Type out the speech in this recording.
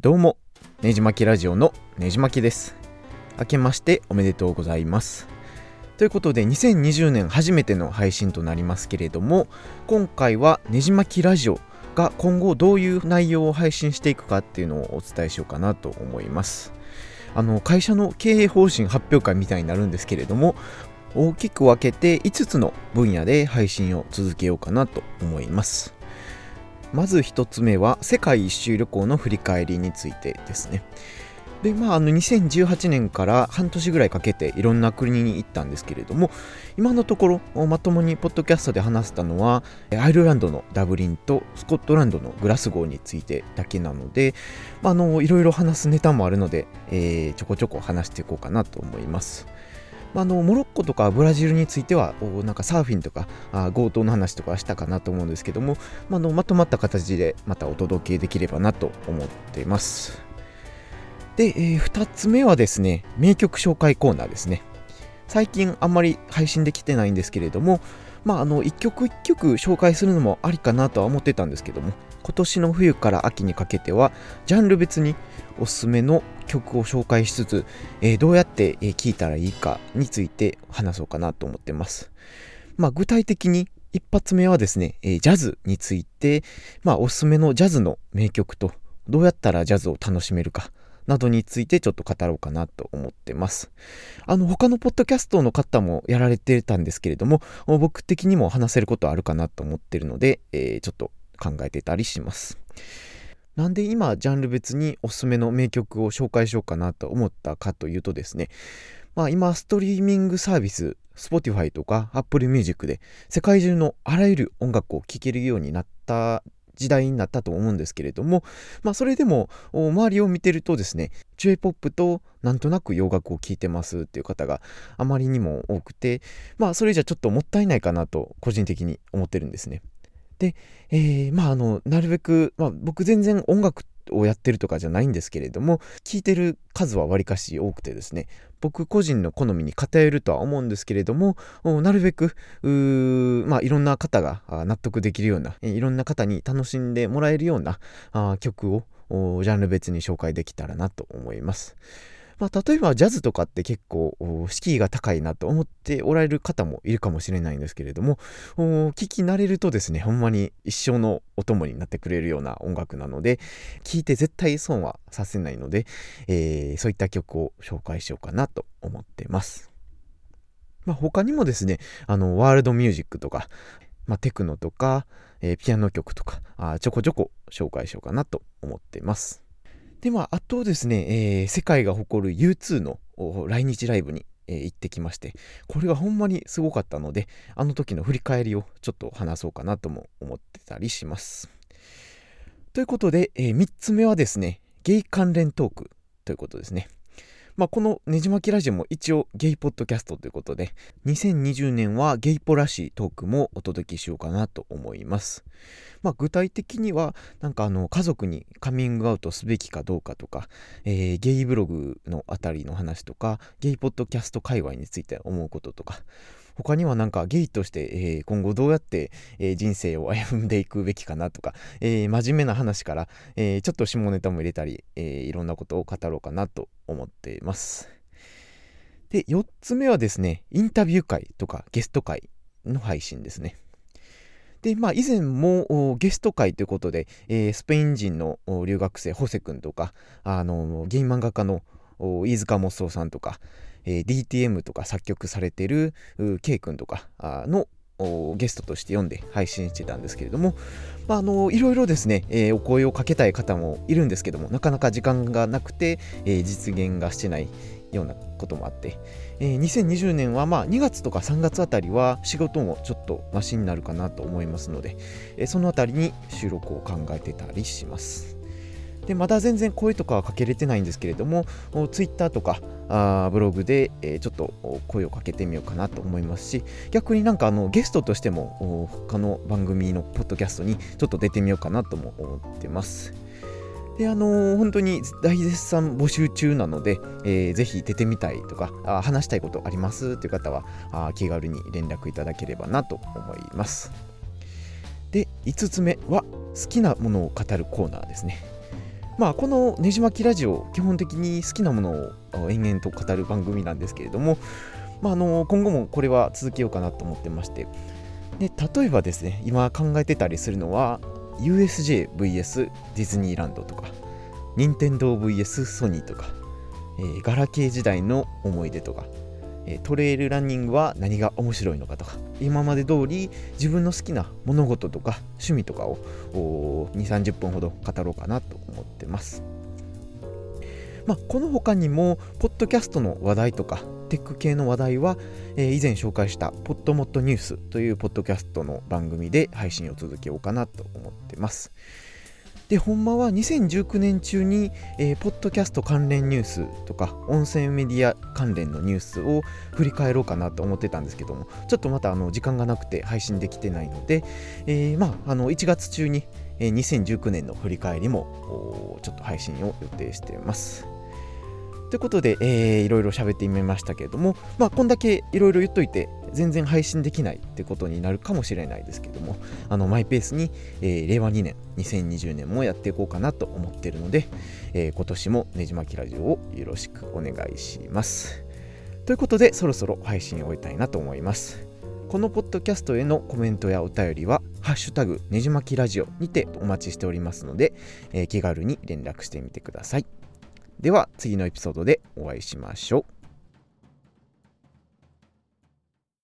どうも、ねじまきラジオのねじまきです。明けましておめでとうございます。ということで、2020年初めての配信となりますけれども、今回はねじまきラジオが今後どういう内容を配信していくかっていうのをお伝えしようかなと思います。あの会社の経営方針発表会みたいになるんですけれども大きく分けて5つの分野で配信を続けようかなと思いますまず1つ目は世界一周旅行の振り返りについてですね。でまあ、あの2018年から半年ぐらいかけていろんな国に行ったんですけれども今のところまともにポッドキャストで話したのはアイルランドのダブリンとスコットランドのグラスゴーについてだけなので、まあ、あのいろいろ話すネタもあるので、えー、ちょこちょこ話していこうかなと思います。あのモロッコとかブラジルについてはなんかサーフィンとかあ強盗の話とかしたかなと思うんですけども、まあのまとまった形でまたお届けできればなと思っています。で、えー、2つ目はですね名曲紹介コーナーですね。最近あんまり配信できてないんですけれどもまああの一曲一曲紹介するのもありかなとは思ってたんですけども今年の冬から秋にかけてはジャンル別におすすめの曲を紹介しつつ、えー、どうやって聴いたらいいかについて話そうかなと思ってます。まあ、具体的に一発目はですね、えー、ジャズについて、まあ、おすすめのジャズの名曲とどうやったらジャズを楽しめるかなどについてちょっと語ろうかなと思ってます。あの他のポッドキャストの方もやられてたんですけれども僕的にも話せることあるかなと思ってるので、えー、ちょっと考えてたりします。なんで今ジャンル別におすすめの名曲を紹介しようかなと思ったかというとですねまあ今ストリーミングサービス Spotify とか Apple Music で世界中のあらゆる音楽を聴けるようになった時代になったと思うんですけれども、まあ、それでも周りを見てるとですね J-POP となんとなく洋楽を聴いてますっていう方があまりにも多くてまあそれじゃちょっともったいないかなと個人的に思ってるんですね。で、えー、まああのなるべく、まあ、僕全然音楽をやってるとかじゃないんですけれども聞いてる数はわりかし多くてですね僕個人の好みに偏るとは思うんですけれどもなるべくまあ、いろんな方が納得できるようないろんな方に楽しんでもらえるようなあ曲をジャンル別に紹介できたらなと思います。まあ、例えばジャズとかって結構敷居が高いなと思っておられる方もいるかもしれないんですけれども聞き慣れるとですねほんまに一生のお供になってくれるような音楽なので聴いて絶対損はさせないので、えー、そういった曲を紹介しようかなと思ってます。まあ、他にもですねあのワールドミュージックとか、まあ、テクノとか、えー、ピアノ曲とかあちょこちょこ紹介しようかなと思ってます。で、まあ、あとですね、えー、世界が誇る U2 の来日ライブに、えー、行ってきまして、これがほんまにすごかったので、あの時の振り返りをちょっと話そうかなとも思ってたりします。ということで、えー、3つ目はですね、ゲイ関連トークということですね。まあ、このねじまきラジオも一応ゲイポッドキャストということで、2020年はゲイポらしいトークもお届けしようかなと思います。まあ、具体的には、なんかあの、家族にカミングアウトすべきかどうかとか、えー、ゲイブログのあたりの話とか、ゲイポッドキャスト界隈について思うこととか、他にはなんかゲイとして、えー、今後どうやって、えー、人生を歩んでいくべきかなとか、えー、真面目な話から、えちょっと下ネタも入れたり、えいろんなことを語ろうかなと思っています。で、4つ目はですね、インタビュー会とかゲスト会の配信ですね。で、まあ、以前もゲスト会ということで、えー、スペイン人の留学生、ホセ君とか、あのゲイ漫画家の飯塚モッソーさんとか、えー、DTM とか作曲されてる K 君とかのゲストとして読んで配信してたんですけれども、まあ、あのいろいろですね、えー、お声をかけたい方もいるんですけどもなかなか時間がなくて、えー、実現がしてないようなこともあって、えー、2020年はまあ2月とか3月あたりは仕事もちょっとマシになるかなと思いますので、えー、そのあたりに収録を考えてたりします。でまだ全然声とかはかけれてないんですけれども Twitter とかあブログで、えー、ちょっと声をかけてみようかなと思いますし逆になんかあのゲストとしても他の番組のポッドキャストにちょっと出てみようかなとも思ってます。であのー、本当に大絶賛募集中なので、えー、ぜひ出てみたいとかあ話したいことありますという方はあ気軽に連絡いただければなと思います。で5つ目は好きなものを語るコーナーですね。まあ、このねじ巻きラジオ基本的に好きなものを延々と語る番組なんですけれども、まあ、あの今後もこれは続けようかなと思ってまして。で例えばですね今考えてたりするのは USJVS ディズニーランドとか任天堂 VS ソニーとか、えー、ガラケー時代の思い出とか、えー、トレイルランニングは何が面白いのかとか今まで通り自分の好きな物事とか趣味とかを2 3 0分ほど語ろうかなと思ってます。まあ、この他にも、ポッドキャストの話題とか、テック系の話題は、えー、以前紹介したポッドモットニュースというポッドキャストの番組で配信を続けようかなと思ってます。で、ほんまは2019年中に、えー、ポッドキャスト関連ニュースとか、音声メディア関連のニュースを振り返ろうかなと思ってたんですけども、ちょっとまたあの時間がなくて配信できてないので、えー、まあ、あの1月中に、えー、2019年の振り返りもちょっと配信を予定しています。ということで、えー、いろいろ喋ってみましたけれども、まあ、こんだけいろいろ言っといて、全然配信できないってことになるかもしれないですけども、あのマイペースに、えー、令和2年、2020年もやっていこうかなと思っているので、えー、今年もねじまきラジオをよろしくお願いします。ということで、そろそろ配信を終えたいなと思います。このポッドキャストへのコメントやお便りは、ハッシュタグねじまきラジオにてお待ちしておりますので、えー、気軽に連絡してみてください。では次のエピソードでお会いしましょう。